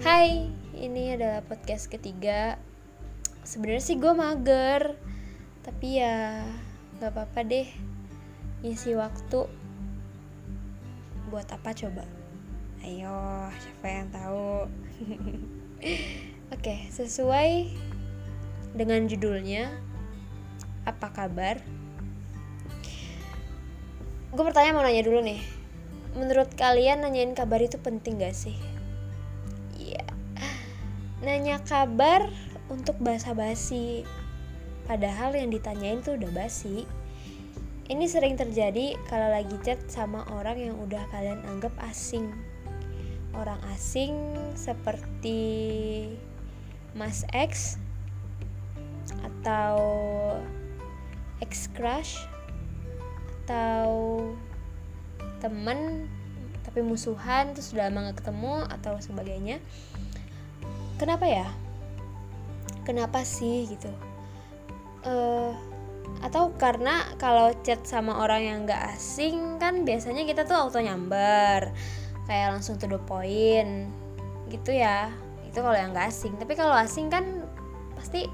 Hai, ini adalah podcast ketiga. Sebenarnya sih gue mager, tapi ya nggak apa-apa deh. Ngisi waktu buat apa coba? Ayo, siapa yang tahu? Oke, sesuai dengan judulnya, apa kabar? Gue bertanya mau nanya dulu nih. Menurut kalian nanyain kabar itu penting gak sih? Nanya kabar untuk basa-basi. Padahal yang ditanyain tuh udah basi. Ini sering terjadi kalau lagi chat sama orang yang udah kalian anggap asing. Orang asing seperti Mas X atau ex crush atau temen tapi musuhan terus udah lama gak ketemu atau sebagainya kenapa ya? Kenapa sih gitu? Uh, atau karena kalau chat sama orang yang gak asing kan biasanya kita tuh auto nyamber kayak langsung to the point gitu ya. Itu kalau yang gak asing. Tapi kalau asing kan pasti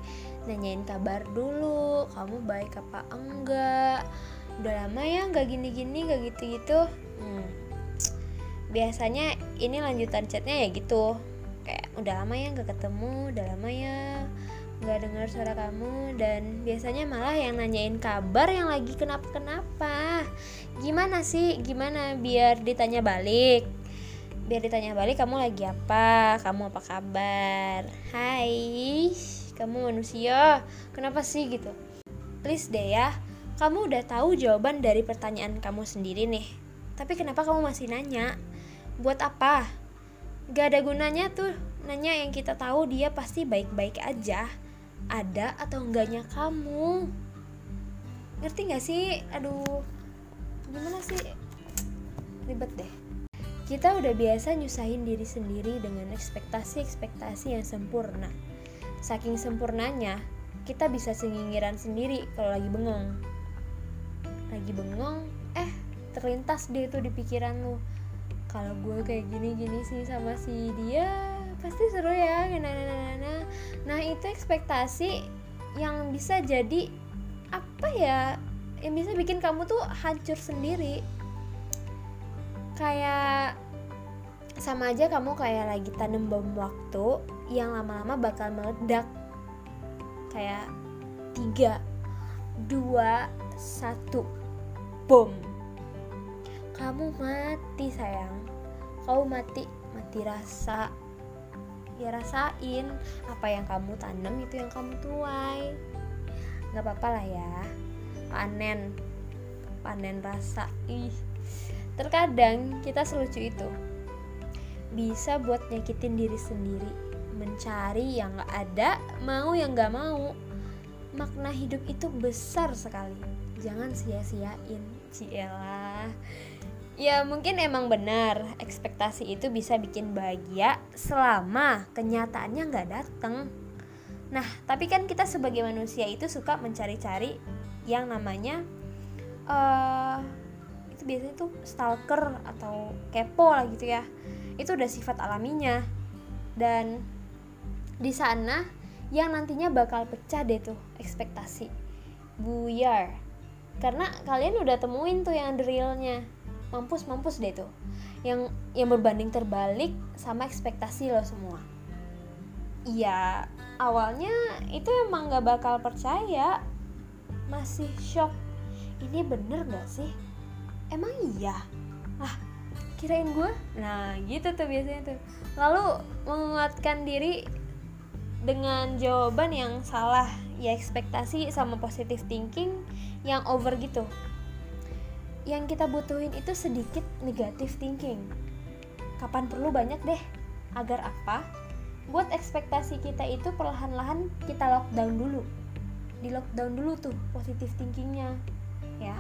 nanyain kabar dulu kamu baik apa enggak? Udah lama ya nggak gini-gini nggak gitu-gitu. Hmm. biasanya ini lanjutan chatnya ya gitu kayak udah lama ya nggak ketemu udah lama ya nggak dengar suara kamu. Dan biasanya malah yang nanyain kabar yang lagi kenapa-kenapa. Gimana sih? Gimana biar ditanya balik? Biar ditanya balik kamu lagi apa? Kamu apa kabar? Hai kamu manusia? Kenapa sih? Gitu. Please deh ya kamu udah tahu jawaban dari pertanyaan kamu sendiri nih. Tapi kenapa kamu masih nanya? Buat apa? Gak ada gunanya tuh nanya yang kita tahu dia pasti baik-baik aja. Ada atau enggaknya kamu. Ngerti gak sih? Aduh, gimana sih? Ribet deh. Kita udah biasa nyusahin diri sendiri dengan ekspektasi-ekspektasi yang sempurna. Saking sempurnanya, kita bisa singgiran sendiri kalau lagi bengong lagi bengong eh terlintas deh itu di pikiran lu kalau gue kayak gini gini sih sama si dia pasti seru ya nah, nah, nah, nah. nah itu ekspektasi yang bisa jadi apa ya yang bisa bikin kamu tuh hancur sendiri. Kayak sama aja kamu kayak lagi tanam bom waktu yang lama-lama bakal meledak. Kayak tiga dua satu bom kamu mati sayang. Kamu mati mati rasa. Ya rasain apa yang kamu tanam itu yang kamu tuai. Nggak apa-apa lah ya. Panen. Panen rasa. Ih terkadang kita selucu itu. Bisa buat nyakitin diri sendiri. Mencari yang gak ada mau yang gak mau. Makna hidup itu besar sekali. Jangan sia-siain. Cielah ya mungkin emang benar. Ekspektasi itu bisa bikin bahagia selama kenyataannya nggak dateng. Nah tapi kan kita sebagai manusia itu suka mencari-cari yang namanya uh, itu biasanya tuh stalker atau kepo lah gitu ya. Itu udah sifat alaminya. Dan di sana yang nantinya bakal pecah deh tuh ekspektasi. Buyar. Karena kalian udah temuin tuh yang realnya mampus mampus deh tuh. Yang yang berbanding terbalik sama ekspektasi lo semua. Iya awalnya itu emang gak bakal percaya. Masih shock. Ini bener gak sih? Emang iya? Ah kirain gue nah gitu tuh biasanya tuh. Lalu menguatkan diri dengan jawaban yang salah ya ekspektasi sama positive thinking yang over gitu yang kita butuhin itu sedikit negative thinking. Kapan perlu banyak deh. Agar apa? Buat ekspektasi kita itu perlahan-lahan kita lockdown dulu. Di lockdown dulu tuh positive thinkingnya ya.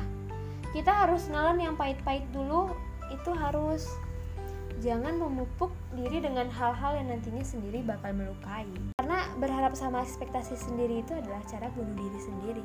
Kita harus nalan yang pahit-pahit dulu. Itu harus jangan memupuk diri dengan hal-hal yang nantinya sendiri bakal melukai. Karena berharap sama ekspektasi sendiri itu adalah cara bunuh diri sendiri